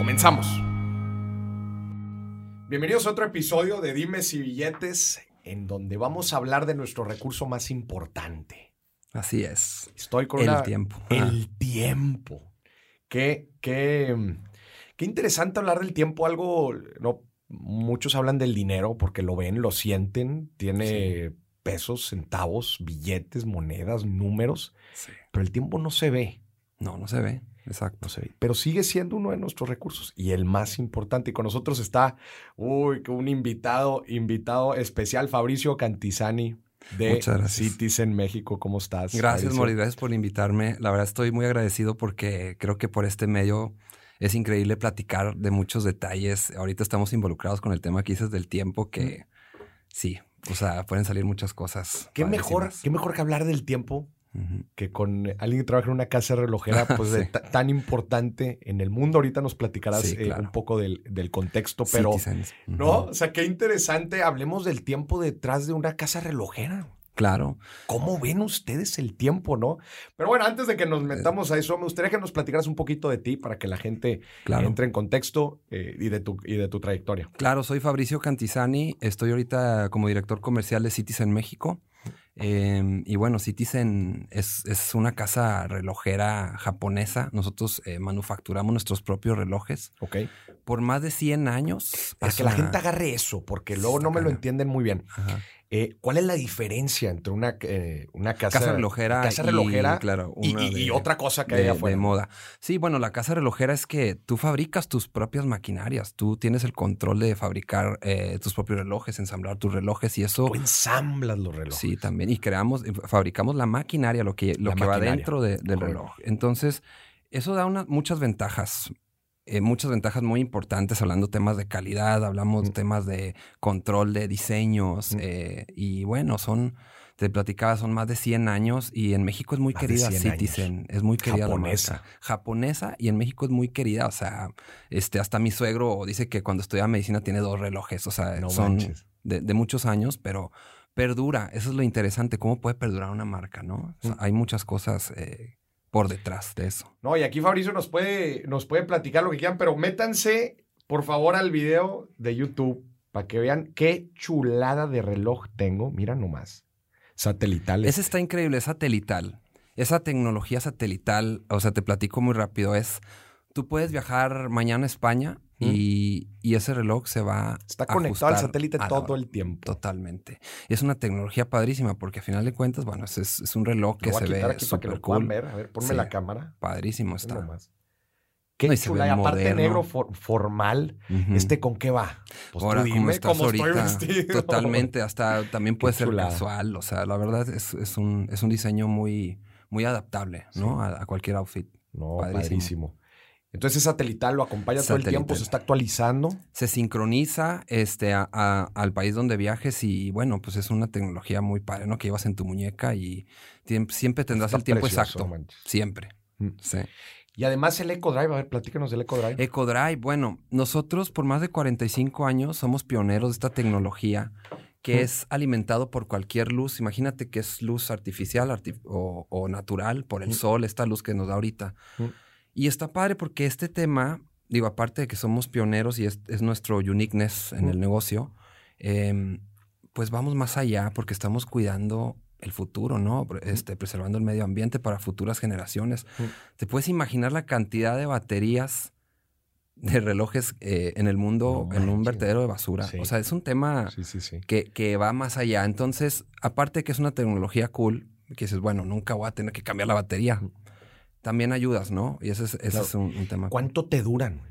Comenzamos. Bienvenidos a otro episodio de Dimes y Billetes, en donde vamos a hablar de nuestro recurso más importante. Así es. Estoy con el tiempo. El tiempo. Qué, qué, qué interesante hablar del tiempo. Algo, no, muchos hablan del dinero porque lo ven, lo sienten, tiene pesos, centavos, billetes, monedas, números, pero el tiempo no se ve. No, no se ve. Exacto. pero sigue siendo uno de nuestros recursos y el más importante. Y con nosotros está uy, un invitado, invitado especial, Fabricio Cantizani de Citizen México. ¿Cómo estás? Gracias, Mori. Gracias por invitarme. La verdad estoy muy agradecido porque creo que por este medio es increíble platicar de muchos detalles. Ahorita estamos involucrados con el tema que dices del tiempo que sí, o sea, pueden salir muchas cosas. ¿Qué mejor, qué mejor que hablar del tiempo que con alguien que trabaja en una casa relojera pues tan importante en el mundo. Ahorita nos platicarás eh, un poco del, contexto, pero no, o sea, qué interesante. Hablemos del tiempo detrás de una casa relojera. Claro. ¿Cómo ven ustedes el tiempo, no? Pero bueno, antes de que nos metamos a eso, me gustaría que nos platicaras un poquito de ti para que la gente entre en contexto eh, y, de tu, y de tu trayectoria. Claro, soy Fabricio Cantizani, estoy ahorita como director comercial de Citizen México. Em, y bueno, Citizen es, es, una casa relojera japonesa. Nosotros eh, manufacturamos nuestros propios relojes. Ok. Por más de 100 años. Para que la gente agarre eso, porque luego no me lo entienden muy bien. Ajá. Eh, ¿Cuál es la diferencia entre una, eh, una casa, relojera, casa relojera y, claro, y, otra cosa que hay afuera? De moda. Sí, bueno, la casa relojera es que tú fabricas tus propias maquinarias. Tú tienes el control de fabricar eh, tus propios relojes, ensamblar tus relojes y eso. Tú ensamblas los relojes. Sí, también. Y creamos, fabricamos la maquinaria, lo que, lo que va dentro del reloj. Entonces, eso da una, muchas ventajas. Eh, muchas ventajas muy importantes, hablando temas de calidad, hablamos de temas de control de diseños, eh, y bueno, son, te platicaba, son más de 100 años y en México es muy querida Citizen, es muy querida. Japonesa. Japonesa y en México es muy querida, o sea, este, hasta mi suegro dice que cuando estudia medicina tiene dos relojes, o sea, son de, muchos años, pero perdura, eso es lo interesante, cómo puede perdurar una marca, ¿no? hay muchas cosas eh, por detrás de eso. No, y aquí Fabricio nos puede, nos puede platicar lo que quieran, pero métanse, por favor, al video de YouTube para que vean qué chulada de reloj tengo. Mira nomás. Satelital. Ese está increíble, es satelital. Esa tecnología satelital, o sea, te platico muy rápido, es, tú puedes viajar mañana a España y, ese reloj se va Está conectado al satélite todo el tiempo. Totalmente. Es una tecnología padrísima porque a final de cuentas, bueno, es, es un reloj que se ve para que lo puedan ver. A ver, ponme la cámara. Padrísimo está. Qué chula. Y aparte negro formal, ¿este con qué va? Pues Ahora, tú estás ahorita, Totalmente. Hasta también puede ser casual. O sea, la verdad es, es, un, es un diseño muy, muy adaptable, ¿no? A, cualquier outfit. No, padrísimo. Entonces, satelital lo acompaña todo el tiempo, se está actualizando. Se sincroniza este, al país donde viajes y bueno, pues es una tecnología muy padre, ¿no? Que llevas en tu muñeca y siempre tendrás el tiempo exacto. Siempre. Mm. Sí. Y además el EcoDrive, a ver, platícanos del EcoDrive. EcoDrive, bueno, nosotros por más de 45 años somos pioneros de esta tecnología que es alimentado por cualquier luz. Imagínate que es luz artificial o, natural por el sol, esta luz que nos da ahorita. Y está padre porque este tema, digo, aparte de que somos pioneros y es, nuestro uniqueness en el negocio, em, pues vamos más allá porque estamos cuidando el futuro, ¿no? Este, preservando el medio ambiente para futuras generaciones. ¿Te puedes imaginar la cantidad de baterías de relojes eh, en el mundo en un vertedero de basura? O sea, es un tema que, que, va más allá. Entonces, aparte de que es una tecnología cool, que dices, bueno, nunca voy a tener que cambiar la batería también ayudas, ¿no? Y ese es, ese es un, tema. ¿Cuánto te duran?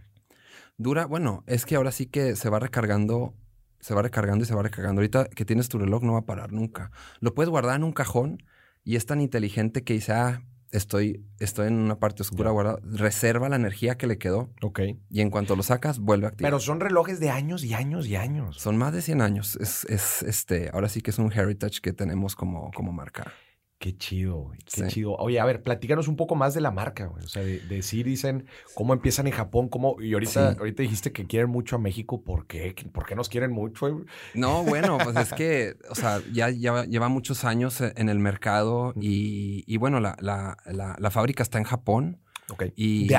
Dura, bueno, es que ahora sí que se va recargando, se va recargando y se va recargando. Ahorita que tienes tu reloj no va a parar nunca. Lo puedes guardar en un cajón y es tan inteligente que dice, ah, estoy, estoy en una parte oscura guardada. Reserva la energía que le quedó. Ok. Y en cuanto lo sacas, vuelve a activar. Pero son relojes de años y años y años. Son más de 100 años. Es, es este, ahora sí que es un heritage que tenemos como, como marca. Qué chido, güey. Qué chido. Oye, a ver, platícanos un poco más de la marca, güey. O sea, de, de dicen cómo empiezan en Japón, cómo. Y ahorita, ahorita dijiste que quieren mucho a México. ¿Por qué? ¿Por qué nos quieren mucho? Güey? No, bueno, pues es que, o sea, ya, lleva muchos años e, en el mercado y, y bueno, la, la, la, fábrica está en Japón. Ok. Y.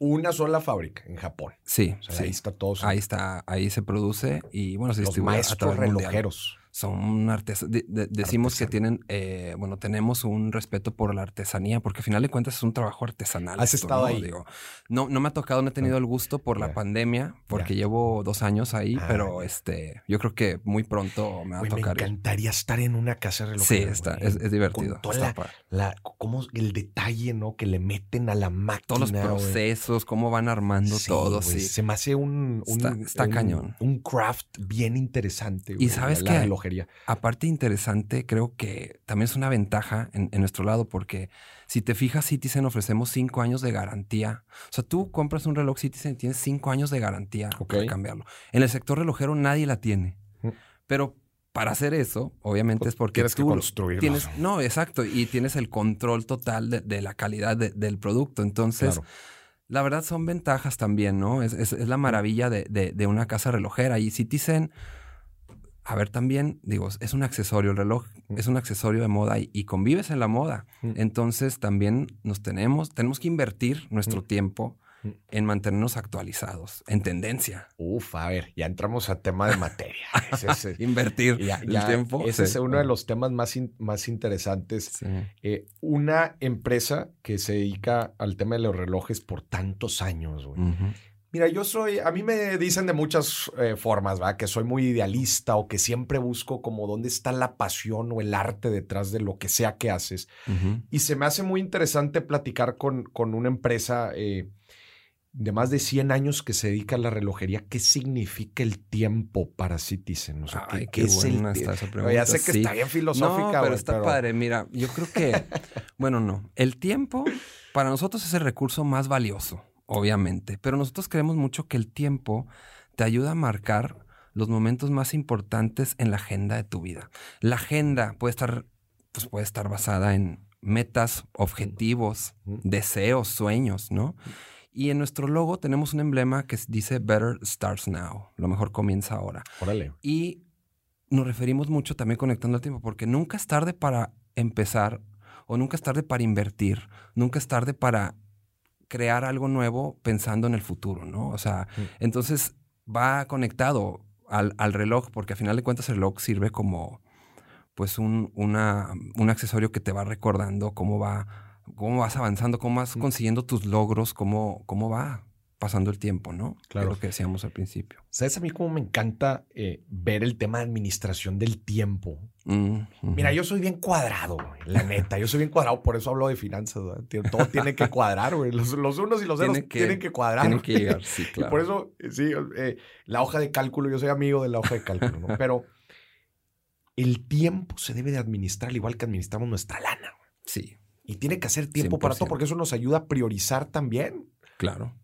una sola fábrica en Japón. Sí. O sea, ahí está todo. Ahí está, ahí se produce y bueno, se Los maestros relojeros son artesanos. decimos que tienen, eh, bueno, tenemos un respeto por la artesanía, porque al final de cuentas es un trabajo artesanal. ¿Has estado ahí? Digo, no, no me ha tocado, no he tenido el gusto por la pandemia, porque llevo dos años ahí, ah, pero este, yo creo que muy pronto me va a tocar. Me encantaría estar en una casa relojera. Sí, está, es, divertido. Con la, como el detalle, ¿no? Que le meten a la máquina. Todos los procesos, cómo van armando todo. Sí. Se me hace un, está, cañón. Un craft bien interesante. y sabes que Aparte interesante, creo que también es una ventaja en, nuestro lado porque si te fijas, Citizen ofrecemos cinco años de garantía. O sea, tú compras un reloj Citizen y tienes cinco años de garantía para cambiarlo. En el sector relojero nadie la tiene. Mm. Pero para hacer eso, obviamente es porque tienes tú que tienes, no, exacto, y tienes el control total de, la calidad del producto. Entonces, la verdad son ventajas también, ¿no? Es, la maravilla de, de, una casa relojera. Y Citizen a ver también, digo, es un accesorio, el reloj es un accesorio de moda y, convives en la moda. Entonces también nos tenemos, tenemos que invertir nuestro tiempo en mantenernos actualizados, en tendencia. Uf, a ver, ya entramos a tema de materia. Invertir el tiempo. Ese es uno de los temas más, más interesantes. Eh, una empresa que se dedica al tema de los relojes por tantos años, güey. Mira, yo soy, a mí me dicen de muchas eh, formas, ¿va? Que soy muy idealista o que siempre busco como dónde está la pasión o el arte detrás de lo que sea que haces. Y se me hace muy interesante platicar con, con una empresa eh, de más de 100 años que se dedica a la relojería. ¿Qué significa el tiempo para Citizen? O sea, ¿qué, qué es el está Ya sé que está bien filosófica. No, pero está padre. Mira, yo creo que, bueno, no. El tiempo para nosotros es el recurso más valioso obviamente, pero nosotros creemos mucho que el tiempo te ayuda a marcar los momentos más importantes en la agenda de tu vida. La agenda puede estar, pues puede estar basada en metas, objetivos, deseos, sueños, ¿no? Y en nuestro logo tenemos un emblema que dice Better Starts Now. Lo mejor comienza ahora. Órale. Y nos referimos mucho también conectando al tiempo, porque nunca es tarde para empezar o nunca es tarde para invertir, nunca es tarde para crear algo nuevo pensando en el futuro, ¿no? O sea, entonces va conectado al, reloj, porque al final de cuentas el reloj sirve como pues un, una, un accesorio que te va recordando cómo va, cómo vas avanzando, cómo vas consiguiendo tus logros, cómo, cómo va pasando el tiempo, ¿no? Claro. lo que decíamos al principio. ¿Sabes a mí cómo me encanta eh, ver el tema de administración del tiempo? Mm, Mira, yo soy bien cuadrado, la neta. Yo soy bien cuadrado, por eso hablo de finanzas. Todo tiene que cuadrar, güey. Los, unos y los ceros tienen que cuadrar. Tienen que llegar, sí, claro. Y por eso, sí, eh, la hoja de cálculo, yo soy amigo de la hoja de cálculo, ¿no? Pero el tiempo se debe de administrar igual que administramos nuestra lana. Sí. Y tiene que hacer tiempo para todo, porque eso nos ayuda a priorizar también. Claro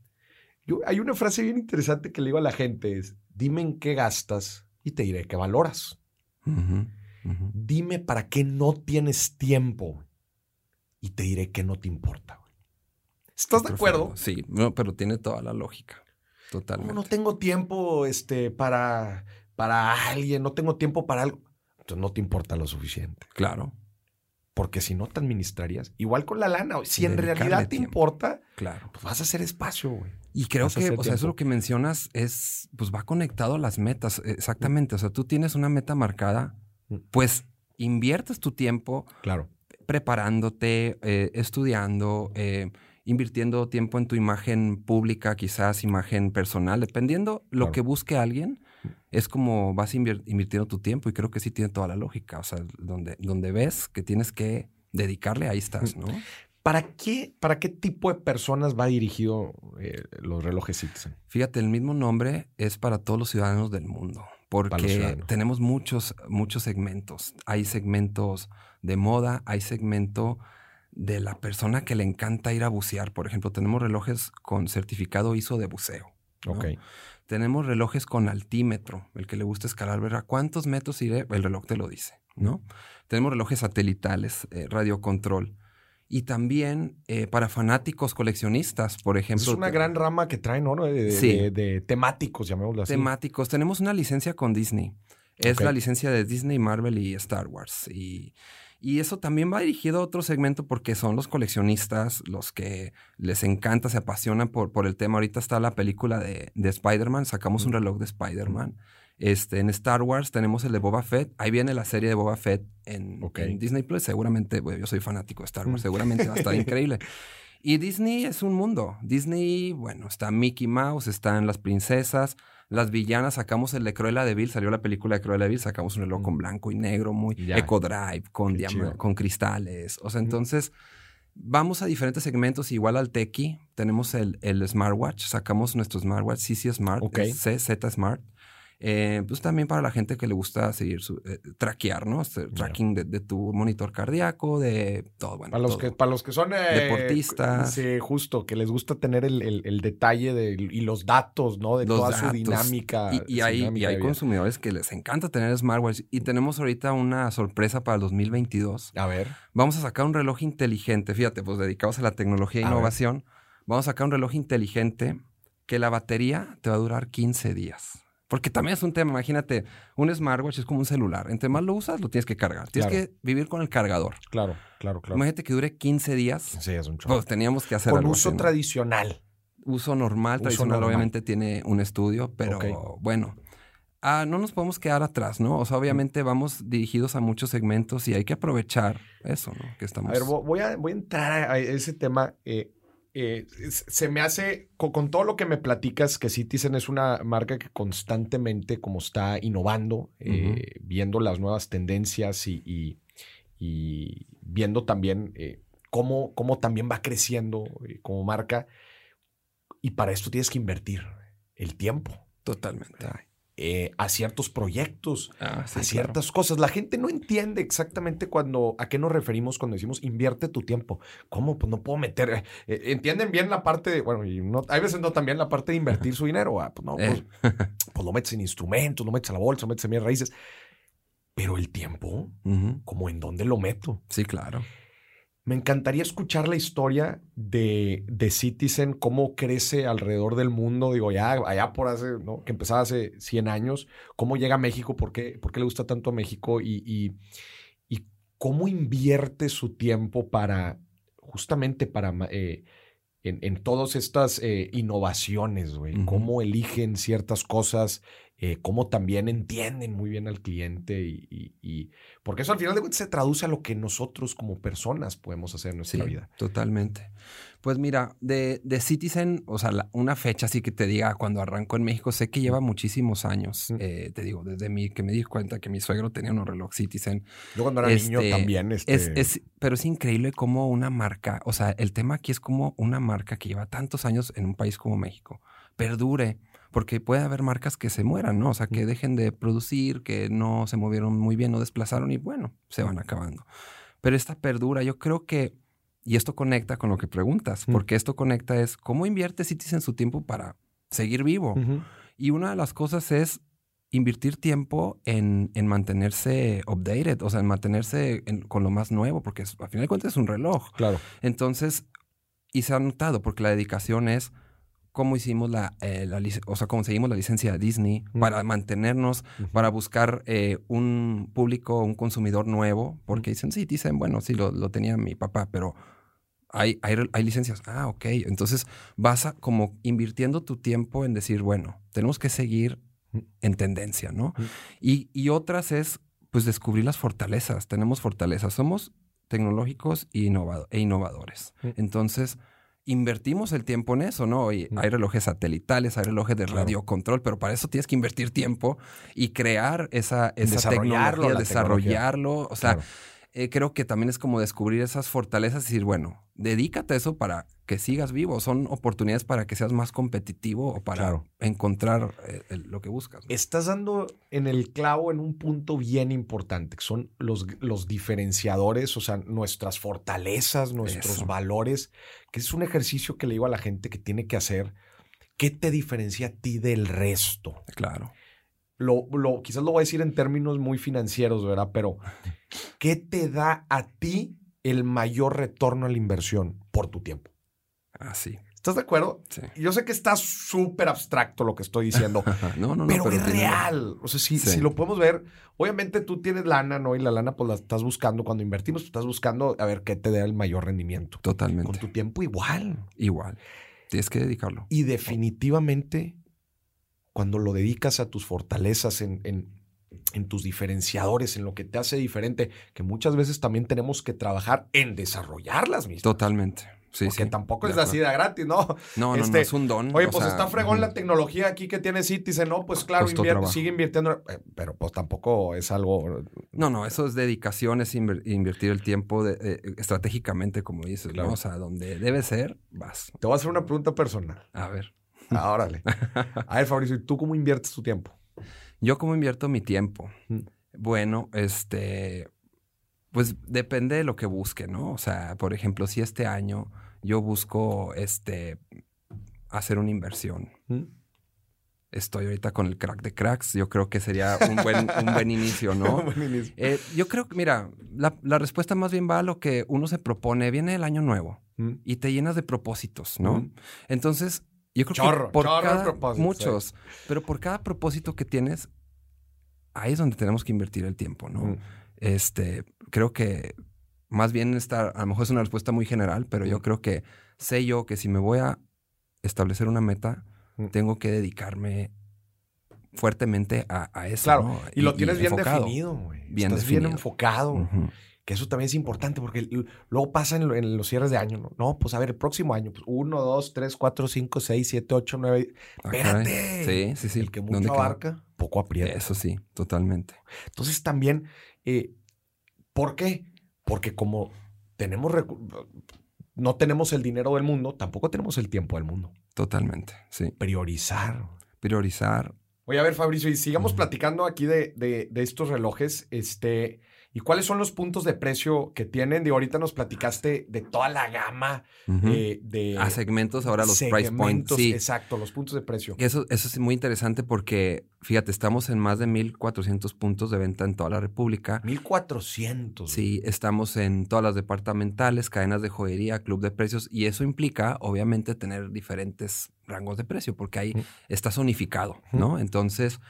hay una frase bien interesante que le digo a la gente, es, dime en qué gastas y te diré qué valoras. Dime para qué no tienes tiempo y te diré qué no te importa. ¿Estás de acuerdo? Sí, no, pero tiene toda la lógica. Totalmente. No, no tengo tiempo este, para, para alguien, no tengo tiempo para algo. Entonces no te importa lo suficiente. Claro. Porque si no te administrarías, igual con la lana, si en realidad te importa, claro. pues vas a hacer espacio, güey. Y creo que, o sea, eso lo que mencionas es, pues va conectado a las metas, exactamente. O sea, tú tienes una meta marcada, mm. pues inviertes tu tiempo claro. preparándote, eh, estudiando, eh, invirtiendo tiempo en tu imagen pública, quizás imagen personal, dependiendo lo que busque alguien es como vas invirtiendo tu tiempo y creo que sí tiene toda la lógica. O sea, donde, donde ves que tienes que dedicarle, ahí estás, ¿no? ¿Para qué, ¿Para qué tipo de personas va dirigido eh, los relojes Citizen? Fíjate, el mismo nombre es para todos los ciudadanos del mundo, porque tenemos muchos, muchos segmentos. Hay segmentos de moda, hay segmento de la persona que le encanta ir a bucear. Por ejemplo, tenemos relojes con certificado ISO de buceo. Ok. Tenemos relojes con altímetro, el que le gusta escalar, ver a cuántos metros iré, el reloj te lo dice, ¿no? Tenemos relojes satelitales, eh, radiocontrol. Y también eh, para fanáticos coleccionistas, por ejemplo. Es una gran rama que traen, ¿no? De, Sí. de- de temáticos, llamémoslo así. temáticos. Tenemos una licencia con Disney. Es la licencia de Disney, Marvel y Star Wars. Y, y eso también va dirigido a otro segmento porque son los coleccionistas, los que les encanta, se apasionan por, por el tema. Ahorita está la película de, de Spider-Man, sacamos un reloj de Spider-Man. Este, en Star Wars tenemos el de Boba Fett. Ahí viene la serie de Boba Fett en, Disney Plus. Seguramente, bueno, yo soy fanático de Star Wars, Mm. seguramente va a estar increíble. Y Disney es un mundo. Disney, bueno, está Mickey Mouse, están las princesas, las villanas. Sacamos el de Cruella de Vil, salió la película de Cruella de Vil, sacamos un reloj con blanco y negro, muy. Eco Drive, con, con cristales. O sea, entonces vamos a diferentes segmentos, igual al Tequi. Tenemos el, el smartwatch, sacamos nuestro smartwatch, CC Smart, Ok. es CZ Smart. Eh, pues también para la gente que le gusta seguir su eh, traquear, ¿no? Hacer Tracking de, de tu monitor cardíaco, de todo. Bueno, Para los, todo. que, para los que son... eh, Deportistas. Sí, justo, que les gusta tener el, el- el detalle de, y los datos, ¿no? De Los toda su datos. dinámica. Y, y su hay, y dinámica hay de vida. consumidores que les encanta tener smartwatch. Y tenemos ahorita una sorpresa para el 2022. A ver. Vamos a sacar un reloj inteligente, fíjate, pues dedicados a la tecnología e innovación. Vamos a sacar un reloj inteligente que la batería te va a durar 15 días. Porque también es un tema, imagínate, un smartwatch es como un celular. Entre más lo usas, lo tienes que cargar. Tienes Claro. que vivir con el cargador. Claro, claro, claro. Imagínate que dure 15 días. Sí, es un chorro. Pues teníamos que hacer Con algo uso así, ¿no? tradicional. uso normal, Uso tradicional, normal. obviamente tiene un estudio, pero bueno. ah, no nos podemos quedar atrás, ¿no? O sea, obviamente vamos dirigidos a muchos segmentos y hay que aprovechar eso, ¿no? Que estamos. A ver, vo- voy a, voy a entrar a ese tema. eh, eh, se me hace, con, con todo lo que me platicas, que Citizen es una marca que constantemente como está innovando, eh, viendo las nuevas tendencias y, y- y viendo también eh, cómo, cómo también va creciendo eh, como marca. Y para esto tienes que invertir el tiempo Totalmente. Eh, a ciertos proyectos Ah, sí, a ciertas cosas. La gente no entiende exactamente cuando, a qué nos referimos cuando decimos invierte tu tiempo. ¿Cómo? Pues no puedo meter. eh, eh, entienden bien la parte de, bueno, y no, hay veces no también la parte de invertir su dinero. Ah, pues no, pues, Eh. pues lo metes en instrumentos, lo metes a la bolsa, lo metes en mis raíces. Pero el tiempo, como en dónde lo meto. Sí, claro. Me encantaría escuchar la historia de, de Citizen, cómo crece alrededor del mundo. Digo, ya allá por hace, ¿no? Que empezaba hace 100 años. ¿Cómo llega a México? ¿Por qué, por qué le gusta tanto a México? Y, y, y cómo invierte su tiempo para, justamente para, eh, en, en todas estas eh, innovaciones, güey. Cómo eligen ciertas cosas, eh, cómo también entienden muy bien al cliente y, y- y- porque eso al final de cuentas se traduce a lo que nosotros como personas podemos hacer en nuestra Sí, vida. totalmente. Pues mira, de, de Citizen, o sea, la- una fecha así que te diga cuando arrancó en México, sé que lleva muchísimos años. Mm. Eh, te digo, desde mi, que me di cuenta que mi suegro tenía un reloj Citizen. Yo cuando era niño Este, también, este, Es, es- pero es increíble cómo una marca, o sea, el tema aquí es como una marca que lleva tantos años en un país como México perdure, porque puede haber marcas que se mueran, ¿no? O sea, que dejen de producir, que no se movieron muy bien, no desplazaron y bueno, se van acabando. Pero esta perdura, yo creo que, y esto conecta con lo que preguntas, porque esto conecta es cómo invierte Citizen su tiempo para seguir vivo. Y una de las cosas es invertir tiempo en, en mantenerse updated, o sea, en mantenerse en- con lo más nuevo, porque es- al final de cuentas es un reloj. Claro. Entonces, y se ha notado, porque la dedicación es cómo hicimos la, eh, la o sea, cómo seguimos la licencia de Disney para mantenernos, para buscar eh, un público, un consumidor nuevo, porque dicen, sí, dicen, bueno, sí, lo, lo tenía mi papá, pero hay, hay, hay licencias. Ah, ok. Entonces vas a, como invirtiendo tu tiempo en decir, bueno, tenemos que seguir en tendencia, ¿no? Y, y otras es, pues, descubrir las fortalezas. Tenemos fortalezas. Somos tecnológicos e, innovado- e innovadores. Entonces, invertimos el tiempo en eso, ¿no? Y Mm. hay relojes satelitales, hay relojes de radiocontrol, pero para eso tienes que invertir tiempo y crear esa, esa Desarrollarlo, tecnología, la desarrollarlo. O sea, Claro. Eh, creo que también es como descubrir esas fortalezas y decir, bueno, dedícate a eso para que sigas vivo. Son oportunidades para que seas más competitivo o para Claro. encontrar eh, el- lo que buscas. ¿no? Estás dando en el clavo en un punto bien importante, que son los, los diferenciadores, o sea, nuestras fortalezas, nuestros Eso. valores, que es un ejercicio que le digo a la gente que tiene que hacer. ¿Qué te diferencia a ti del resto? Claro. Lo, lo- quizás lo voy a decir en términos muy financieros, ¿verdad? Pero, ¿qué te da a ti el mayor retorno a la inversión por tu tiempo? Así. ¿Estás de acuerdo? Sí. Yo sé que está súper abstracto lo que estoy diciendo, no, no, no. pero, es tiene- real. O sea, si, Sí. si lo podemos ver, obviamente tú tienes lana, ¿no? Y la lana, pues la estás buscando cuando invertimos, pues, estás buscando a ver qué te da el mayor rendimiento. Con Totalmente. tu tiempo igual. Igual. Tienes que dedicarlo. Y definitivamente, cuando lo dedicas a tus fortalezas, en, en- en tus diferenciadores, en lo que te hace diferente, que muchas veces también tenemos que trabajar en desarrollarlas mismas. Totalmente. Sí, Porque sí. tampoco es así de gratis, ¿no? No, no, no, Este, es un don. Oye, pues sea, está fregón la tecnología aquí que tiene Citizen, ¿no? Pues claro, invierte- sigue invirtiendo, eh, pero pues tampoco es algo... No, no, eso es dedicación, es inver- invertir el tiempo de- eh, estratégicamente, como dices, Claro. ¿no? O sea, donde debe ser, vas. Te voy a hacer una pregunta personal. A ver. Ah, órale. A ver, Fabricio, ¿y tú cómo inviertes tu tiempo? Yo cómo invierto mi tiempo. Bueno, este, pues depende de lo que busque, ¿no? O sea, por ejemplo, si este año yo busco, este, hacer una inversión. ¿Mm? Estoy ahorita con el crack de cracks. Yo creo que sería un buen, un buen inicio, ¿no? Buen inicio. Eh, yo creo que, mira, la, la respuesta más bien va a lo que uno se propone. Viene el año nuevo ¿Mm? y te llenas de propósitos, ¿no? Mm. Entonces, yo creo Chorro, que por chorro cada, propósitos, muchos, pero por cada propósito que tienes, ahí es donde tenemos que invertir el tiempo, ¿no? Mm. Este, creo que más bien está, a lo mejor es una respuesta muy general, pero yo Mm. creo que sé yo que si me voy a establecer una meta, Mm. tengo que dedicarme fuertemente a, a eso. Claro, ¿no? y lo tienes bien enfocado. definido, güey. Bien Estás bien definido. enfocado. Ujú. Que eso también es importante porque luego pasa en, lo- en los cierres de año, ¿no? No, pues a ver, el próximo año, pues uno, dos, tres, cuatro, cinco, seis, siete, ocho, nueve. Ah, caray. Espérate. Sí, sí, sí. El que ¿Dónde mucho queda? abarca, poco aprieta. Eso sí, totalmente. Entonces también, eh, ¿por qué? Porque como tenemos no tenemos el dinero del mundo, tampoco tenemos el tiempo del mundo. Totalmente, sí. Priorizar. Priorizar. Oye, a ver, Fabricio, y sigamos platicando aquí de, de- de estos relojes. Este, ¿y cuáles son los puntos de precio que tienen? De ahorita nos platicaste de toda la gama eh, de a segmentos, ahora los price points. Sí. Exacto, los puntos de precio. Eso, eso es muy interesante porque, fíjate, estamos en más de 1.400 puntos de venta en toda la República. 1400. Sí, estamos en todas las departamentales, cadenas de joyería, club de precios, y eso implica, obviamente, tener diferentes rangos de precio, porque ahí Ujú. estás unificado, ¿no? Entonces,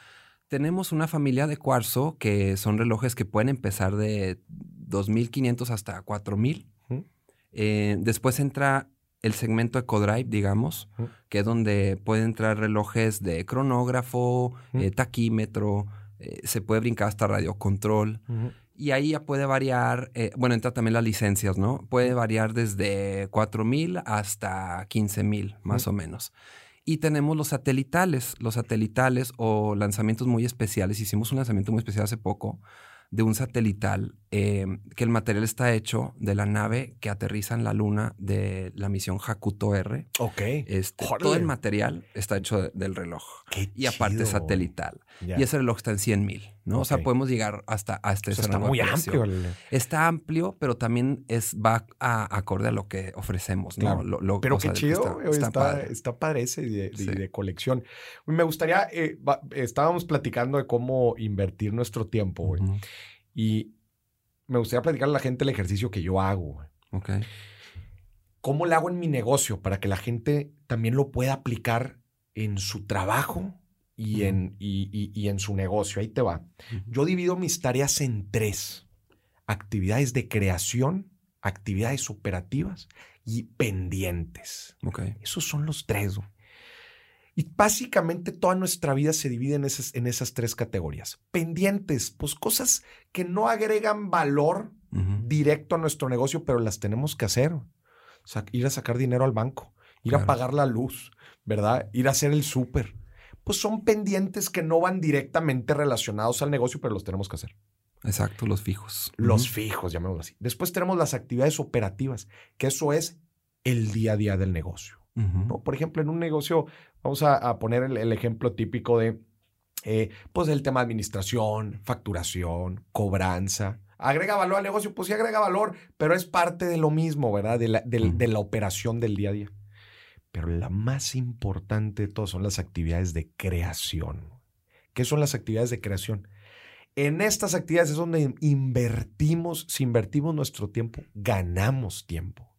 tenemos una familia de cuarzo que son relojes que pueden empezar de 2.500 hasta 4.000. Ujú. Eh, después entra el segmento EcoDrive, digamos, que es donde pueden entrar relojes de cronógrafo, eh, taquímetro, eh, se puede brincar hasta radiocontrol. Y ahí ya puede variar, bueno, entra también las licencias, ¿no? Puede variar desde 4 mil hasta 15 mil, más Ujú. o menos. Y tenemos los satelitales, los satelitales o lanzamientos muy especiales. Hicimos un lanzamiento muy especial hace poco de un satelital eh, que el material está hecho de la nave que aterriza en la luna de la misión Hakuto R. Ok. Este, todo el material está hecho de- del reloj Qué y aparte chido. satelital. Y ese reloj está en 100 mil, ¿no? O sea, podemos llegar hasta, hasta O está muy amplio. el- Está amplio, pero también es va a, acorde a lo que ofrecemos, ¿no? Claro. Lo- lo- Pero sea, qué chido, está- está está, padre. está padre ese de, de- Sí. de colección. Me gustaría, eh, va- estábamos platicando de cómo invertir nuestro tiempo, güey. Y me gustaría platicarle a la gente el ejercicio que yo hago, güey. Ok. ¿Cómo lo hago en mi negocio para que la gente también lo pueda aplicar en su trabajo y, en, y- y- y en su negocio? Ahí te va. Yo divido mis tareas en tres. Actividades de creación, actividades operativas y pendientes. Ok. Esos son los tres. Y básicamente toda nuestra vida se divide en esas, en esas tres categorías. Pendientes, pues cosas que no agregan valor directo a nuestro negocio, pero las tenemos que hacer. O sea, ir a sacar dinero al banco, ir a pagar la luz, ¿verdad? Ir a hacer el súper. Pues son pendientes que no van directamente relacionados al negocio, pero los tenemos que hacer. Exacto, los fijos. Los fijos, llamémoslo así. Después tenemos las actividades operativas, que eso es el día a día del negocio. ¿no? Por ejemplo, en un negocio, vamos a, a poner el, el ejemplo típico de, eh, pues, el tema de administración, facturación, cobranza. ¿Agrega valor al negocio? Pues sí agrega valor, pero es parte de lo mismo, ¿verdad? La, de la operación del día a día. Pero la más importante de todas son las actividades de creación. ¿Qué son las actividades de creación? En estas actividades es donde invertimos, si invertimos nuestro tiempo, ganamos tiempo.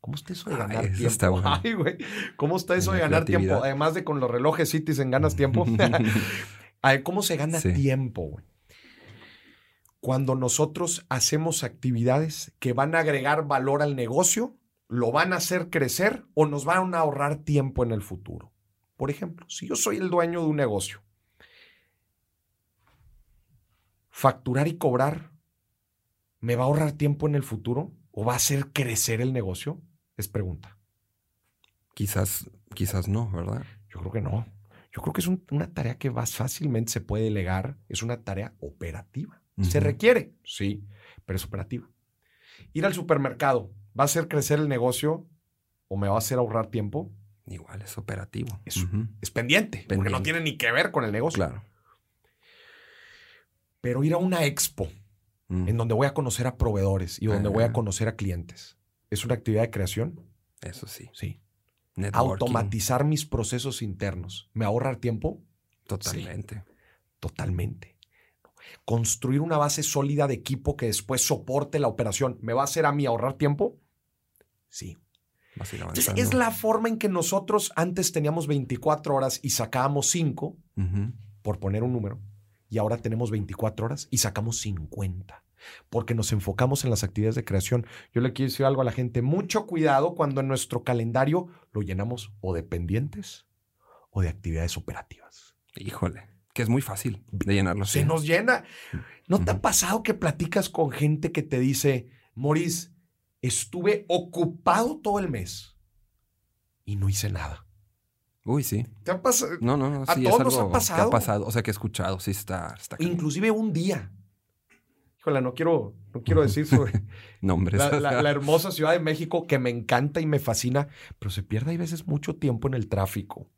¿Cómo está eso de Ay, ganar tiempo? está bueno. Ay, güey. ¿Cómo está eso de ganar tiempo? Además de con los relojes Citizen ganas tiempo. Ay, ¿Cómo se gana Sí. tiempo, güey? Cuando nosotros hacemos actividades que van a agregar valor al negocio, lo van a hacer crecer o nos van a ahorrar tiempo en el futuro. Por ejemplo, si yo soy el dueño de un negocio, facturar y cobrar me va a ahorrar tiempo en el futuro o va a hacer crecer el negocio? Es pregunta. Quizás, quizás no, ¿verdad? Yo creo que no. Yo creo que es un- una tarea que más fácilmente se puede delegar. Es una tarea operativa. Se requiere, sí, pero es operativa. Ir al supermercado, ¿va a hacer crecer el negocio o me va a hacer ahorrar tiempo? Igual es operativo. Es- pendiente, porque no tiene ni que ver con el negocio. Claro. Pero ir a una expo Mm. en donde voy a conocer a proveedores y donde voy a Ah. conocer a clientes, ¿es una actividad de creación? Eso sí. Sí. Networking. Automatizar mis procesos internos, ¿me ahorra tiempo? Totalmente. Totalmente. Construir una base sólida de equipo que después soporte la operación, ¿me va a hacer a mí ahorrar tiempo? Sí. Entonces, es la forma en que nosotros antes teníamos 24 horas y sacábamos 5, Ujú. por poner un número, y ahora tenemos 24 horas y sacamos 50, porque nos enfocamos en las actividades de creación. Yo le quiero decir algo a la gente, mucho cuidado cuando en nuestro calendario lo llenamos o de pendientes o de actividades operativas. Híjole. Que es muy fácil de llenarlo. Se nos llena. ¿No te ha pasado que platicas con gente que te dice, Moris, estuve ocupado todo el mes y no hice nada? Uy, sí. ¿Te ha pasado? No, no, no. ¿A Sí, todos es nos ha que pasado? ha pasado. O sea, que he escuchado. Sí, está. está. Inclusive un día. Híjole, no quiero, no quiero decir sobre Nombres. la, la- la hermosa Ciudad de México que me encanta y me fascina, pero se pierde a veces mucho tiempo en el tráfico.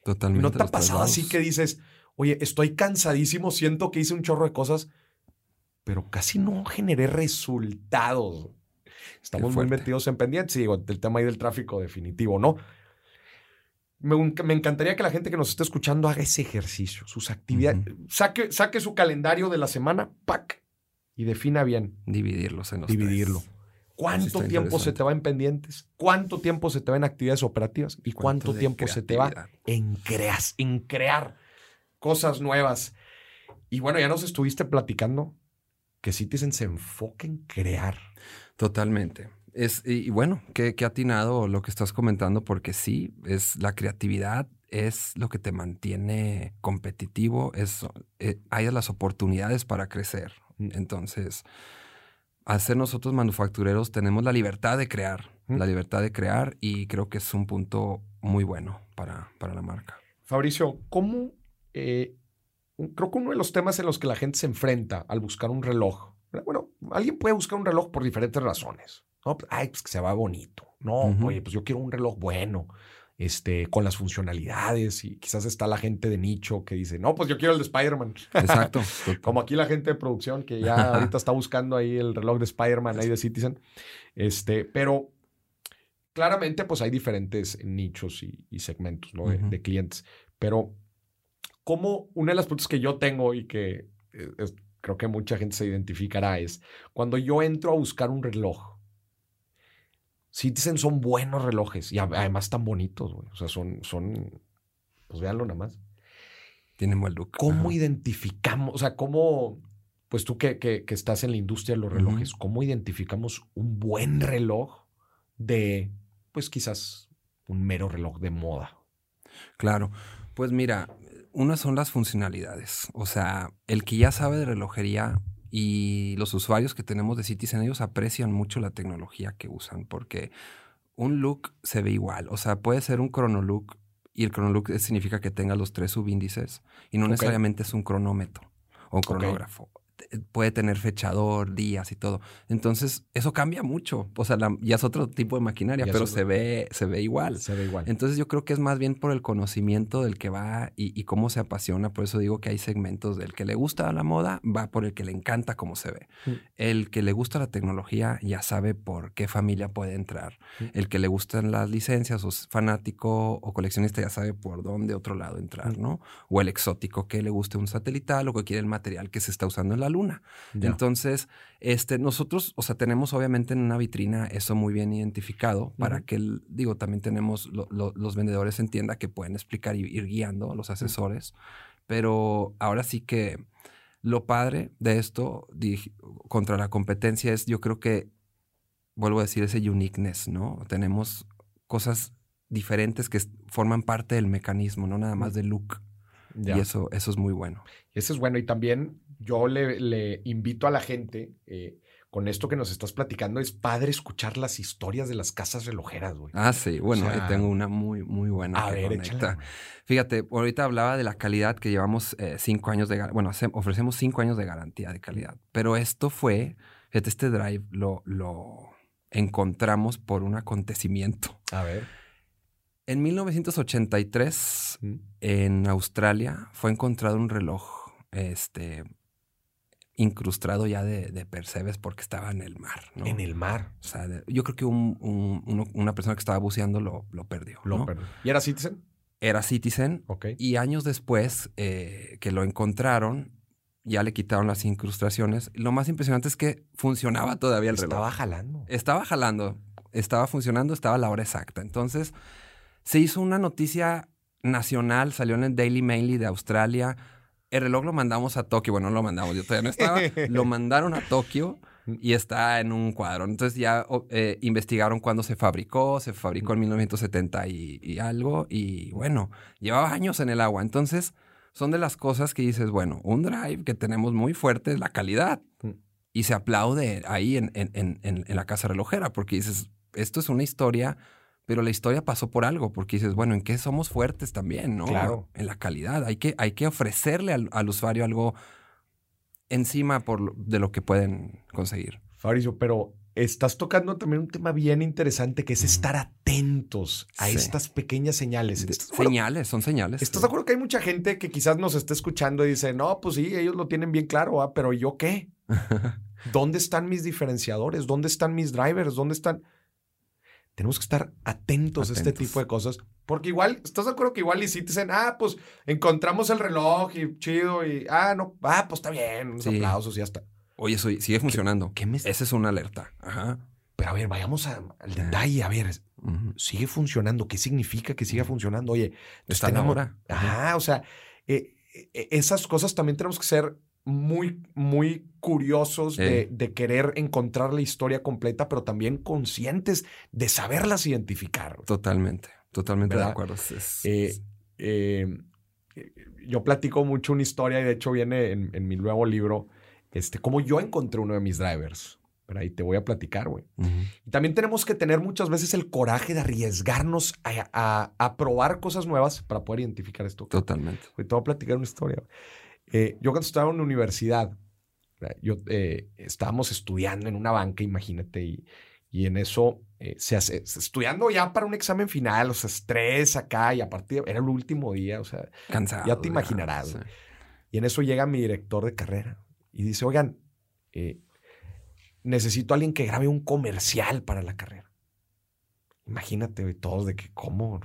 ¿Y Totalmente. no te ha pasado así que dices, oye, estoy cansadísimo, siento que hice un chorro de cosas, pero casi no generé resultados? Estamos muy metidos en pendientes, y digo, del tema ahí del tráfico definitivo, ¿no? Me, me encantaría que la gente que nos esté escuchando haga ese ejercicio, sus actividades, saque, saque su calendario de la semana, ¡pac! Y defina bien, Dividirlos en los dividirlo. tres. ¿Cuánto tiempo se te va en pendientes? ¿Cuánto tiempo se te va en actividades operativas? ¿Y cuánto tiempo se te va en, creas, en crear cosas nuevas? Y bueno, ya nos estuviste platicando que Citizen se enfoca en crear. Totalmente. Es, y, y bueno, qué, qué atinado lo que estás comentando, porque sí, es la creatividad es lo que te mantiene competitivo, es, eh, hay las oportunidades para crecer. Entonces, al ser nosotros manufactureros, tenemos la libertad de crear, Mm. la libertad de crear, y creo que es un punto muy bueno para, para la marca. Fabricio, ¿cómo? Eh, creo que uno de los temas en los que la gente se enfrenta al buscar un reloj, ¿verdad? bueno, alguien puede buscar un reloj por diferentes razones. ¿no? Ay, pues que se va bonito. No, oye, pues yo quiero un reloj bueno, este, con las funcionalidades. Y quizás está la gente de nicho que dice, no, pues yo quiero el de Spider-Man. Exacto. Como aquí la gente de producción que ya ahorita está buscando ahí el reloj de Spider-Man ahí de Citizen. Este, pero claramente pues hay diferentes nichos y, y segmentos ¿no? de, Ujú. de clientes. Pero como una de las preguntas que yo tengo y que eh, es- creo que mucha gente se identificará es cuando yo entro a buscar un reloj. Citizen son buenos relojes y además tan bonitos, güey. O sea, son, son, pues véanlo nada más. Tiene buen look. ¿Cómo Ajá. identificamos? O sea, ¿cómo, pues tú que, que- que estás en la industria de los relojes, ¿cómo identificamos un buen reloj de, pues quizás, un mero reloj de moda? Claro, pues mira, unas son las funcionalidades. O sea, el que ya sabe de relojería y los usuarios que tenemos de Citizen, ellos aprecian mucho la tecnología que usan porque un look se ve igual. O sea, puede ser un chronolook y el chronolook significa que tenga los tres subíndices y no necesariamente es un cronómetro o cronógrafo. Puede tener fechador, días y todo. Entonces, eso cambia mucho. O sea, ya es otro tipo de maquinaria, pero se ve, se ve igual. Se ve igual. Entonces, yo creo que es más bien por el conocimiento del que va y, cómo se apasiona. Por eso digo que hay segmentos del que le gusta la moda, va por el que le encanta cómo se ve. Mm. El que le gusta la tecnología ya sabe por qué familia puede entrar. Mm. El que le gustan las licencias o es fanático o coleccionista ya sabe por dónde otro lado entrar, mm. ¿no? O el exótico que le guste un satelital o que quiere el material que se está usando en la luna. Entonces, este, nosotros, o sea, tenemos obviamente en una vitrina eso muy bien identificado para que, digo, también tenemos los vendedores en tienda que pueden explicar y ir guiando, los asesores, pero ahora sí que lo padre de esto contra la competencia es, yo creo que, vuelvo a decir, ese uniqueness, ¿no? Tenemos cosas diferentes que forman parte del mecanismo, no nada más de look. Y eso, eso es muy bueno. Eso es bueno. Y también yo le, invito a la gente, eh, con esto que nos estás platicando, es padre escuchar las historias de las casas relojeras, güey. Ah, sí. Bueno, ahí tengo una muy, muy buena. A ver, échala. Fíjate, ahorita hablaba de la calidad que llevamos eh, cinco años de... Bueno, ofrecemos cinco años de garantía de calidad. Pero esto fue, fíjate, este drive lo, lo encontramos por un acontecimiento. A ver. En 1983, en Australia, fue encontrado un reloj este, incrustado ya de, de, percebes porque estaba en el mar. ¿no? En el mar. O sea, yo creo que una persona que estaba buceando lo, lo perdió. Lo perdió. ¿Y era Citizen? Era Citizen. Ok. Y años después eh, que lo encontraron, ya le quitaron las incrustaciones. Lo más impresionante es que funcionaba todavía el reloj. Estaba jalando. Estaba jalando. Estaba funcionando, estaba a la hora exacta. Entonces se hizo una noticia nacional, salió en el Daily Mail de Australia. El reloj lo mandamos a Tokio. Bueno, no lo mandamos, yo todavía no estaba. lo mandaron a Tokio y está en un cuadro. Entonces ya eh, investigaron cuándo se fabricó. Se fabricó en 1970 y, y, algo. Y bueno, llevaba años en el agua. Entonces son de las cosas que dices, bueno, un drive que tenemos muy fuerte es la calidad. Y se aplaude ahí en, en, en, en la casa relojera porque dices, esto es una historia pero la historia pasó por algo, porque dices, bueno, ¿en qué somos fuertes también, no? Claro. En la calidad. Hay que, hay que ofrecerle al, usuario algo encima por, de lo que pueden conseguir. Fabricio, pero estás tocando también un tema bien interesante que es estar atentos a estas pequeñas señales. Señales, son señales. ¿Estás de acuerdo que hay mucha gente que quizás nos esté escuchando y dice, no, pues sí, ellos lo tienen bien claro, pero ¿yo qué? ¿Dónde están mis diferenciadores? ¿Dónde están mis drivers? ¿Dónde están? Tenemos que estar atentos, a este tipo de cosas. Porque igual, ¿estás de acuerdo que igual y si te dicen, ah, pues encontramos el reloj y chido y, ah, no, ah, pues está bien, unos aplausos y ya está. Oye, eso sigue funcionando. ¿Qué, Esa es una alerta. Ajá. Pero a ver, vayamos al detalle. A ver, sigue funcionando. ¿Qué significa que siga funcionando? Oye, está ahora. Ajá, o sea, eh, eh, esas cosas también tenemos que ser muy, muy curiosos de, querer encontrar la historia completa, pero también conscientes de saberlas identificar. Totalmente, totalmente de acuerdo. Eh, eh, yo platico mucho una historia y de hecho viene en, mi nuevo libro, este, como yo encontré uno de mis drivers. Pero ahí te voy a platicar, güey. Y también tenemos que tener muchas veces el coraje de arriesgarnos a, probar cosas nuevas para poder identificar esto. Totalmente. te voy a platicar una historia. Eh, yo cuando estaba en la universidad, yo eh, estábamos estudiando en una banca, imagínate, y, y en eso eh, se hace, estudiando ya para un examen final, o sea, estrés acá, y a partir, era el último día, o sea, cansado. Ya te imaginarás. Y en eso llega mi director de carrera y dice, oigan, necesito a alguien que grabe un comercial para la carrera. Imagínate, todos de que, ¿cómo?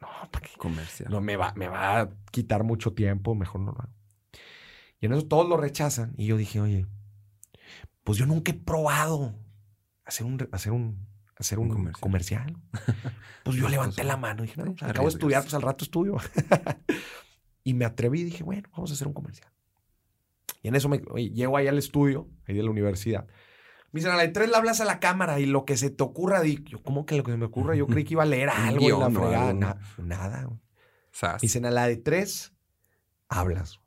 No, ¿para qué? Comercial. No, me va, me va a quitar mucho tiempo, mejor no lo hago. Y en eso todos lo rechazan. Y yo dije, oye, pues yo nunca he probado hacer un, hacer un, hacer un, comercial. pues yo levanté la mano y dije, no, acabo de estudiar, pues al rato estudio. y me atreví y dije, bueno, vamos a hacer un comercial. Y en eso me llego ahí al estudio, ahí de la universidad. Me dicen, a la de tres le hablas a la cámara y lo que se te ocurra, di, yo, ¿cómo que lo que se me ocurra? Yo creí que iba a leer algo en la fregada. nada. Me dicen, a la de tres hablas.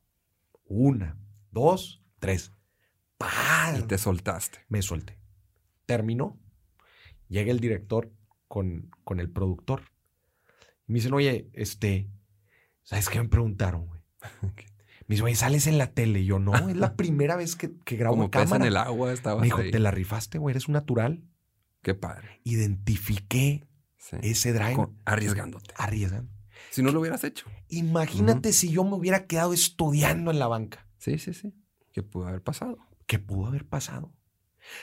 Una, dos, tres. Y te soltaste. Me solté. Terminó. Llega el director con, con el productor. Y me dicen, oye, este, ¿sabes qué me preguntaron, güey? Me dice, oye, sales en la tele. Y yo, no, es la primera vez que, que grabo Como cámara. en el agua estabas Me dijo, ahí. te la rifaste, güey, eres un natural. Qué padre. Identifiqué Sí. ese drive Con- arriesgándote. arriesgando. Si no lo hubieras hecho. Imagínate si yo me hubiera quedado estudiando en la banca. Sí, sí, sí. ¿Qué pudo haber pasado? ¿Qué pudo haber pasado?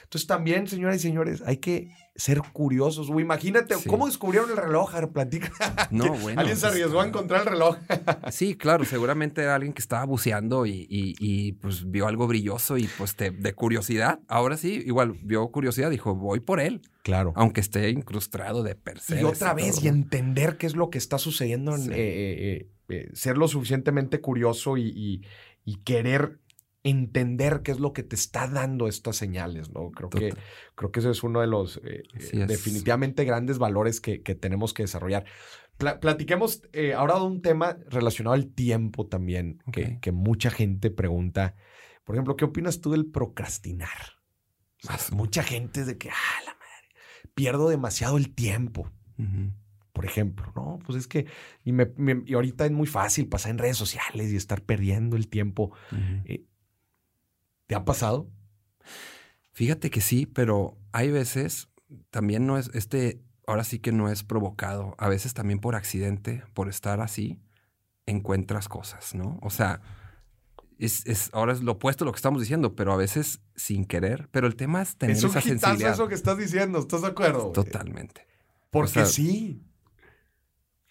Entonces también, señoras y señores, hay que ser curiosos. imagínate, Sí. ¿cómo descubrieron el reloj? A ver, platica. No, bueno, Alguien se pues, arriesgó a ah. encontrar el reloj. Sí, claro, seguramente era alguien que estaba buceando y, y- y, pues vio algo brilloso y pues te- de curiosidad. Ahora sí, igual vio curiosidad, dijo, voy por él, Claro. aunque esté incrustado de Perseus. Y otra vez, todo. y entender qué es lo que está sucediendo, en, Sí. eh, eh, eh, ser lo suficientemente curioso y querer entender qué es lo que te está dando estas señales, ¿no? Creo que, creo que ese es uno de los eh, eh, definitivamente grandes valores que, que tenemos que desarrollar. Pla- platiquemos eh, ahora de un tema relacionado al tiempo también, que, que mucha gente pregunta. Por ejemplo, ¿qué opinas tú del procrastinar? O sea, Más- mucha gente es de que, ah, la madre, pierdo demasiado el tiempo por ejemplo, ¿no? Pues es que, y, me- me- y ahorita es muy fácil pasar en redes sociales y estar perdiendo el tiempo. ¿Te ha pasado? Fíjate que sí, pero hay veces también no es este, ahora sí que no es provocado. A veces también por accidente, por estar así, encuentras cosas, ¿no? O sea, es, es- ahora es lo opuesto a lo que estamos diciendo, pero a veces sin querer. Pero el tema es tener es un esa sensibilidad. eso que estás diciendo, ¿estás de acuerdo? Totalmente. Porque o sea, sí.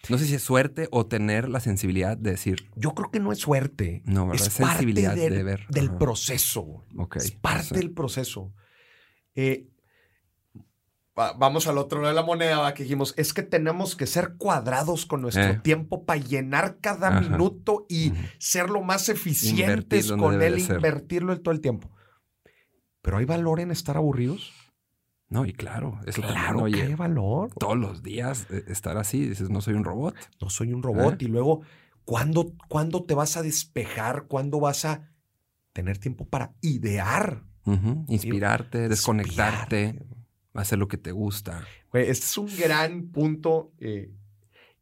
No sé si es suerte o tener la sensibilidad de decir, Yo creo que no es suerte. no, ¿verdad? Es sensibilidad parte del, de ver. del Ajá. proceso. Es parte sí. del proceso. Eh, va- vamos al otro lado de la moneda, que dijimos, es que tenemos que ser cuadrados con nuestro Eh. tiempo para llenar cada Ajá. minuto y Ujú. ser lo más eficientes con él, invertirlo el todo el tiempo. Pero hay valor en estar aburridos. No, y claro, eso Claro también, oye, hay valor. todos los días eh, estar así, dices, no soy un robot. No soy un robot. ¿Eh? Y luego, ¿cuándo, ¿cuándo te vas a despejar? ¿Cuándo vas a tener tiempo para idear? Inspirarte, desconectarte, Inspirarte. hacer lo que te gusta. Güey, este es un gran punto. eh,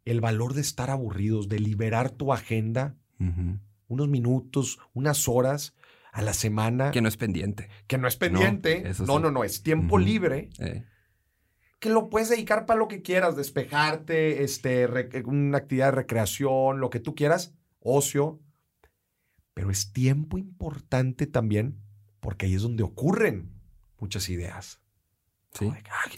el valor de estar aburridos, de liberar tu agenda unos minutos, unas horas a la semana, Que no es pendiente. que no es pendiente. No, sí. no, no, es tiempo libre. eh. que lo puedes dedicar para lo que quieras, despejarte, este, una actividad de recreación, lo que tú quieras, ocio. Pero es tiempo importante también porque ahí es donde ocurren muchas ideas. Sí, Como de que, "Ay,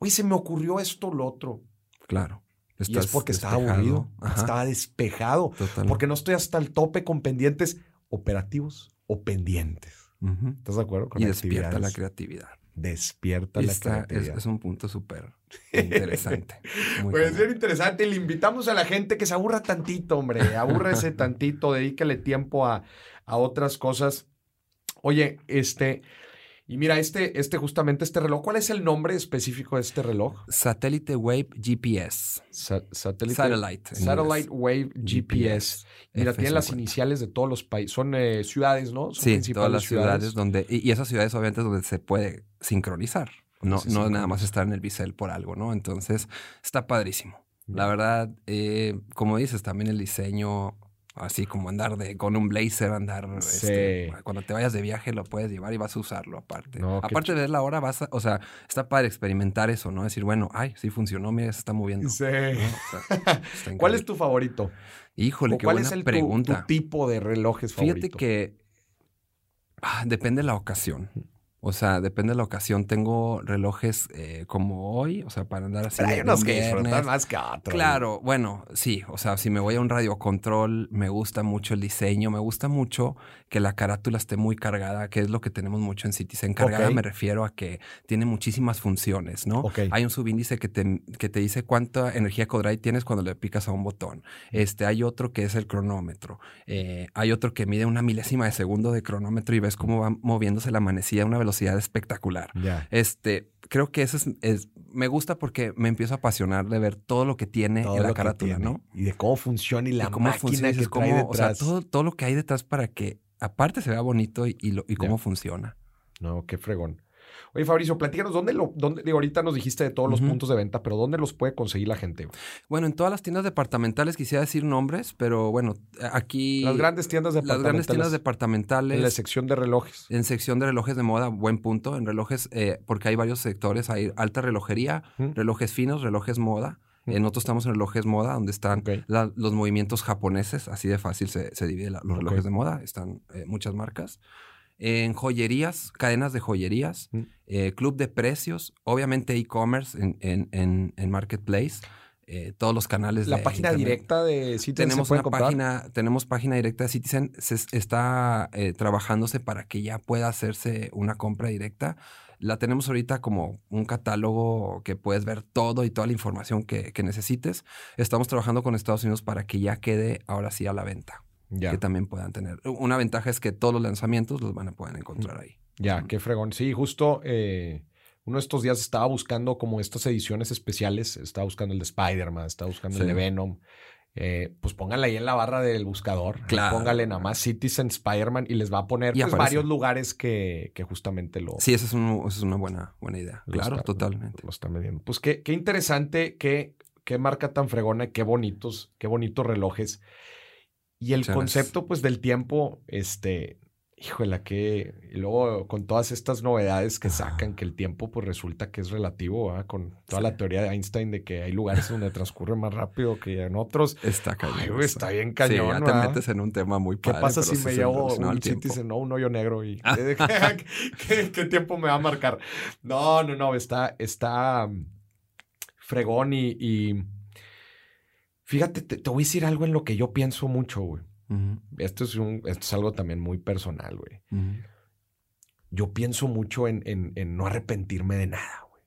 Güey, se me ocurrió esto o lo otro. claro. y es porque estaba aburrido, Ajá, estaba despejado, porque no estoy hasta el tope con pendientes operativos o pendientes. ¿Estás de acuerdo? Con Y despierta la creatividad. Despierta Y la está- es, creatividad. es un punto súper interesante. Cañón. bien interesante. Le invitamos a la gente que se aburra tantito, hombre. Abúrrese tantito, dedícale tiempo a, a otras cosas. Oye, este, y mira, este, este, justamente este reloj, ¿cuál es el nombre específico de este reloj? Satélite Wave GPS. Sa-. Satellite. Satellite. Wave GPS. Mira, F tienen las 50. iniciales de todos los países. Son eh, ciudades, ¿no? Son Sí, principales todas las ciudades, donde, y, y esas ciudades obviamente es donde se puede sincronizar. No, no nada más estar en el bisel por algo, ¿no? Entonces, está padrísimo. La verdad, eh, como dices, también el diseño, así como andar de, con un blazer, andar, Sí. este, cuando te vayas de viaje lo puedes llevar y vas a usarlo aparte. No, aparte de ver la hora, vas a, o sea, está padre experimentar eso, ¿no? Decir, bueno, ay, sí funcionó, mira, se está moviendo. Sí. ¿no? O sea, está ¿Cuál es tu favorito? Híjole, ¿O qué ¿Cuál buena es el, tu- pregunta. Tu, tipo de relojes favorito? Fíjate que ah, depende de la ocasión. O sea, depende de la ocasión. Tengo relojes eh, como hoy, o sea, para andar así. Pero hay unos un que disfrutan más que otros. Claro, bueno, sí, o sea, si me voy a un radiocontrol, me gusta mucho el diseño, me gusta mucho que la carátula esté muy cargada, que es lo que tenemos mucho en Citizen. Cargada Ok. me refiero a que tiene muchísimas funciones, ¿no? Ok. Hay un subíndice que te, que te dice cuánta energía Codrive tienes cuando le picas a un botón. Este, hay otro que es el cronómetro. Eh, hay otro que mide una milésima de segundo de cronómetro y ves cómo va moviéndose la manecilla a una velocidad espectacular. Este, creo que eso es, es- me gusta porque me empiezo a apasionar de ver todo lo que tiene Todo en la carátula. ¿no? Y de cómo funciona y la y cómo máquina funciona, que trae cómo- o sea, detrás. todo, todo lo que hay detrás para que aparte se vea bonito y, y lo- y cómo funciona. No, qué fregón. Oye, Fabricio, platícanos, ¿dónde lo, dónde, digo, ahorita nos dijiste de todos los puntos de venta, pero ¿dónde los puede conseguir la gente? Bueno, en todas las tiendas departamentales quisiera decir nombres, pero bueno, aquí... Las grandes tiendas Las departamentales. grandes tiendas departamentales. En la sección de relojes. En sección de relojes de moda, buen punto. En relojes, eh, porque hay varios sectores. Hay alta relojería, relojes finos, relojes moda. Eh, Mm. nosotros estamos en relojes moda, donde están la- los movimientos japoneses. Así de fácil se, se divide la- los relojes de moda. Están eh, muchas marcas. En joyerías, cadenas de joyerías, Mm. eh, club de precios, obviamente e-commerce en, en- en- en Marketplace, eh, todos los canales La de página internet. directa de Citizen Tenemos una comprar. página, tenemos página directa de Citizen, se es- está eh, trabajándose para que ya pueda hacerse una compra directa. La tenemos ahorita como un catálogo que puedes ver todo y toda la información que, que necesites. Estamos trabajando con Estados Unidos para que ya quede ahora sí a la venta, Ya, que también puedan tener. Una ventaja es que todos los lanzamientos los van a poder encontrar ahí. ya, Ujú. qué fregón. Sí, justo eh, uno de estos días estaba buscando como estas ediciones especiales. Estaba buscando el de Spider-Man, estaba buscando el de Venom. Eh, pues pónganle ahí en la barra del buscador. Ahí Claro. Póngale nada más Citizen Spider-Man y les va a poner pues, varios lugares que, que justamente lo, Sí, esa es, un- esa es una buena, buena idea. Claro, está- totalmente. Lo están vendiendo. Pues qué, qué interesante, qué, qué marca tan fregona, qué bonitos, qué bonitos relojes. Y el Muchas concepto, pues, del tiempo, este, híjole, que. Y luego con todas estas novedades que sacan, que el tiempo, pues resulta que es relativo, ¿verdad? Con toda la Sí. teoría de Einstein de que hay lugares donde transcurre más rápido que en otros. Está cañón. Ay, güey, eso. está bien Sí, cañón. ya te ¿verdad? metes en un tema muy ¿Qué padre. pasa pero si sí me llevo un tiempo. Citizen, no, un hoyo negro y ¿qué, qué- qué tiempo me va a marcar? No, no, no, está, está mm, fregón y, y fíjate, te, te voy a decir algo en lo que yo pienso mucho, güey. Esto es, un, esto es algo también muy personal, güey. Yo pienso mucho en, en- en no arrepentirme de nada, güey.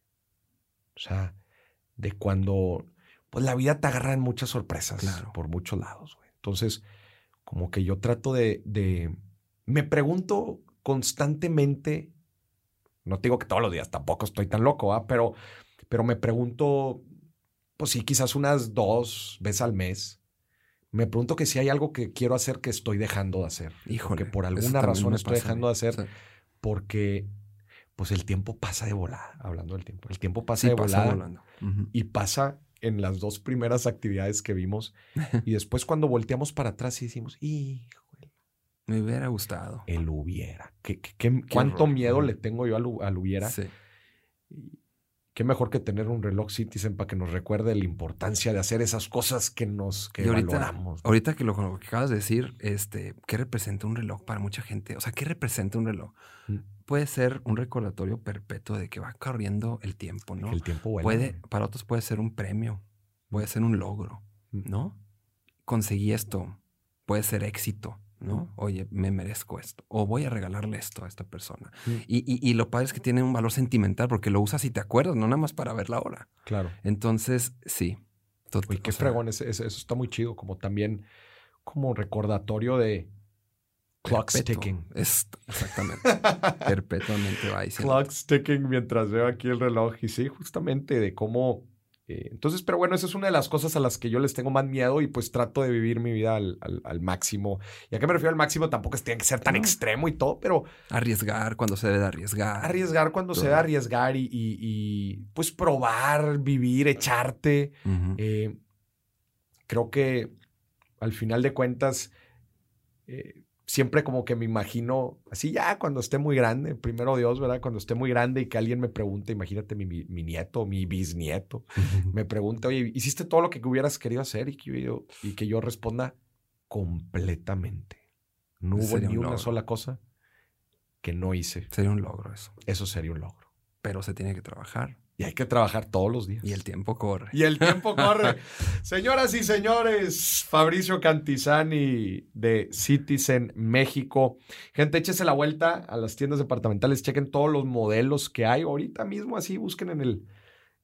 O sea, de cuando, pues la vida te agarra en muchas sorpresas Claro. por muchos lados, güey. Entonces, como que yo trato de, de, me pregunto constantemente, no te digo que todos los días, tampoco estoy tan loco, ¿ah? pero, pero me pregunto, pues sí, quizás unas dos veces al mes. Me pregunto que si hay algo que quiero hacer que estoy dejando de hacer. Híjole. Que por alguna razón estoy dejando de hacer Sí. porque pues el tiempo pasa de volada, hablando del tiempo. El tiempo pasa Sí, de pasa volada volando. Y pasa en las dos primeras actividades que vimos y después cuando volteamos para atrás y decimos, híjole, Me hubiera gustado. el hubiera. ¿Qué, qué- qué- cuánto horror. miedo le tengo yo al, al hubiera? Sí. Qué mejor que tener un reloj Citizen para que nos recuerde la importancia de hacer esas cosas que nos que Y ahorita, valoramos. ahorita que lo, lo que acabas de decir, este, ¿qué representa un reloj para mucha gente? O sea, ¿qué representa un reloj? Mm. Puede ser un recordatorio perpetuo de que va corriendo el tiempo, ¿no? Que el tiempo vuela. Puede, para otros puede ser un premio, puede ser un logro, Mm. ¿no? Conseguí esto, puede ser éxito. ¿No? Oye, me merezco esto, o voy a regalarle esto a esta persona. Y, y- y lo padre es que tiene un valor sentimental porque lo usas y te acuerdas, no nada más para ver la hora. Claro. Entonces, sí. Tot- Oye, qué fregón, eso está muy chido, como también como recordatorio de clock ticking. Es, exactamente. Perpetuamente va diciendo. Clock ticking mientras veo aquí el reloj. Y sí, justamente de cómo. Eh, entonces, pero bueno, esa es una de las cosas a las que yo les tengo más miedo y pues trato de vivir mi vida al, al- al máximo. ¿Y a qué me refiero al máximo? Tampoco es tiene que ser tan No. extremo y todo, pero Arriesgar cuando se debe de arriesgar. arriesgar cuando se debe arriesgar y, y- y, pues probar, vivir, echarte. Eh, creo que al final de cuentas, eh, siempre como que me imagino, así ya cuando esté muy grande, primero Dios, ¿verdad? Cuando esté muy grande y que alguien me pregunte, imagínate mi, mi- mi nieto, mi bisnieto, me pregunta, oye, ¿hiciste todo lo que hubieras querido hacer? Y que yo, y que yo responda completamente. No hubo ni un una sola cosa que no hice. Sería un logro eso. Eso sería un logro. Pero se tiene que trabajar. Y hay que trabajar todos los días. Y el tiempo corre. Y el tiempo corre. Señoras y señores, Fabricio Cantizani de Citizen México. Gente, échese la vuelta a las tiendas departamentales, chequen todos los modelos que hay. Ahorita mismo así busquen en el,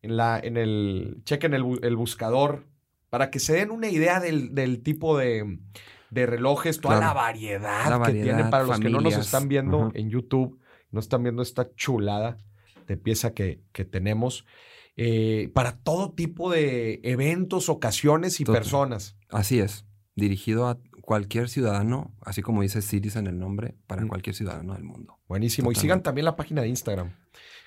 en la, en el, chequen el, el buscador para que se den una idea del, del tipo de, de relojes, toda Claro. la variedad La que tiene variedad, para los que no nos están viendo en YouTube, no están viendo esta chulada de pieza que, que tenemos eh, para todo tipo de eventos, ocasiones y Total. personas. Así es. Dirigido a cualquier ciudadano, así como dice Cities en el nombre, para Mm. cualquier ciudadano del mundo. Buenísimo. Y sigan también la página de Instagram.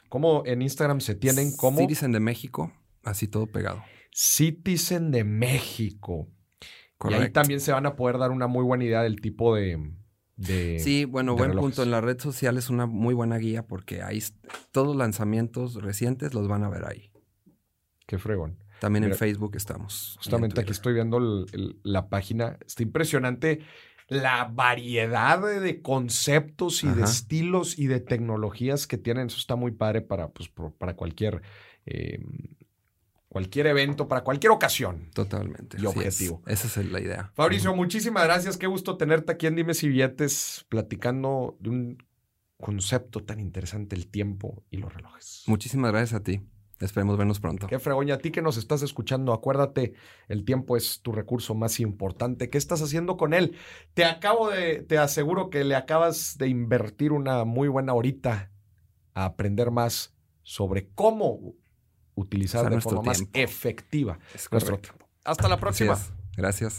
¿Cómo en Instagram se tienen como Citizen de México, así todo pegado. Citizen de México? Y ahí también se van a poder dar una muy buena idea del tipo de... de- Sí, bueno, de buen relojes. punto. En la red social es una muy buena guía porque ahí todos los lanzamientos recientes los van a ver ahí. Qué fregón. También Mira, en Facebook estamos. Justamente aquí estoy viendo el- el- la página. Está impresionante la variedad de, de conceptos y de estilos y de tecnologías que tienen. Eso está muy padre para, pues, para cualquier, eh, cualquier evento, para cualquier ocasión. Totalmente. y es. objetivo. Esa es la idea. Fabricio, muchísimas gracias. Qué gusto tenerte aquí en Dime si Billetes platicando de un concepto tan interesante, el tiempo y los relojes. Muchísimas gracias a ti. Esperemos vernos pronto. Qué fregón. Y a ti que nos estás escuchando, acuérdate, el tiempo es tu recurso más importante. ¿Qué estás haciendo con él? Te acabo de, te aseguro que le acabas de invertir una muy buena horita a aprender más sobre cómo utilizar Usar de nuestro forma más efectiva Es nuestro tiempo. Hasta la próxima. Gracias.